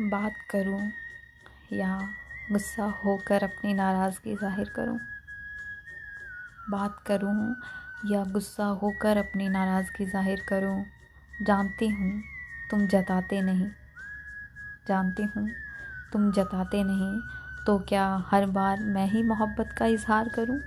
बात करूँ या गुस्सा होकर अपनी नाराज़गी ज़ाहिर करूँ? बात करूँ या गुस्सा होकर अपनी नाराज़गी ज़ाहिर करूँ? जानती हूँ तुम जताते नहीं। जानती हूँ तुम जताते नहीं तो क्या हर बार मैं ही मोहब्बत का इज़हार करूँ?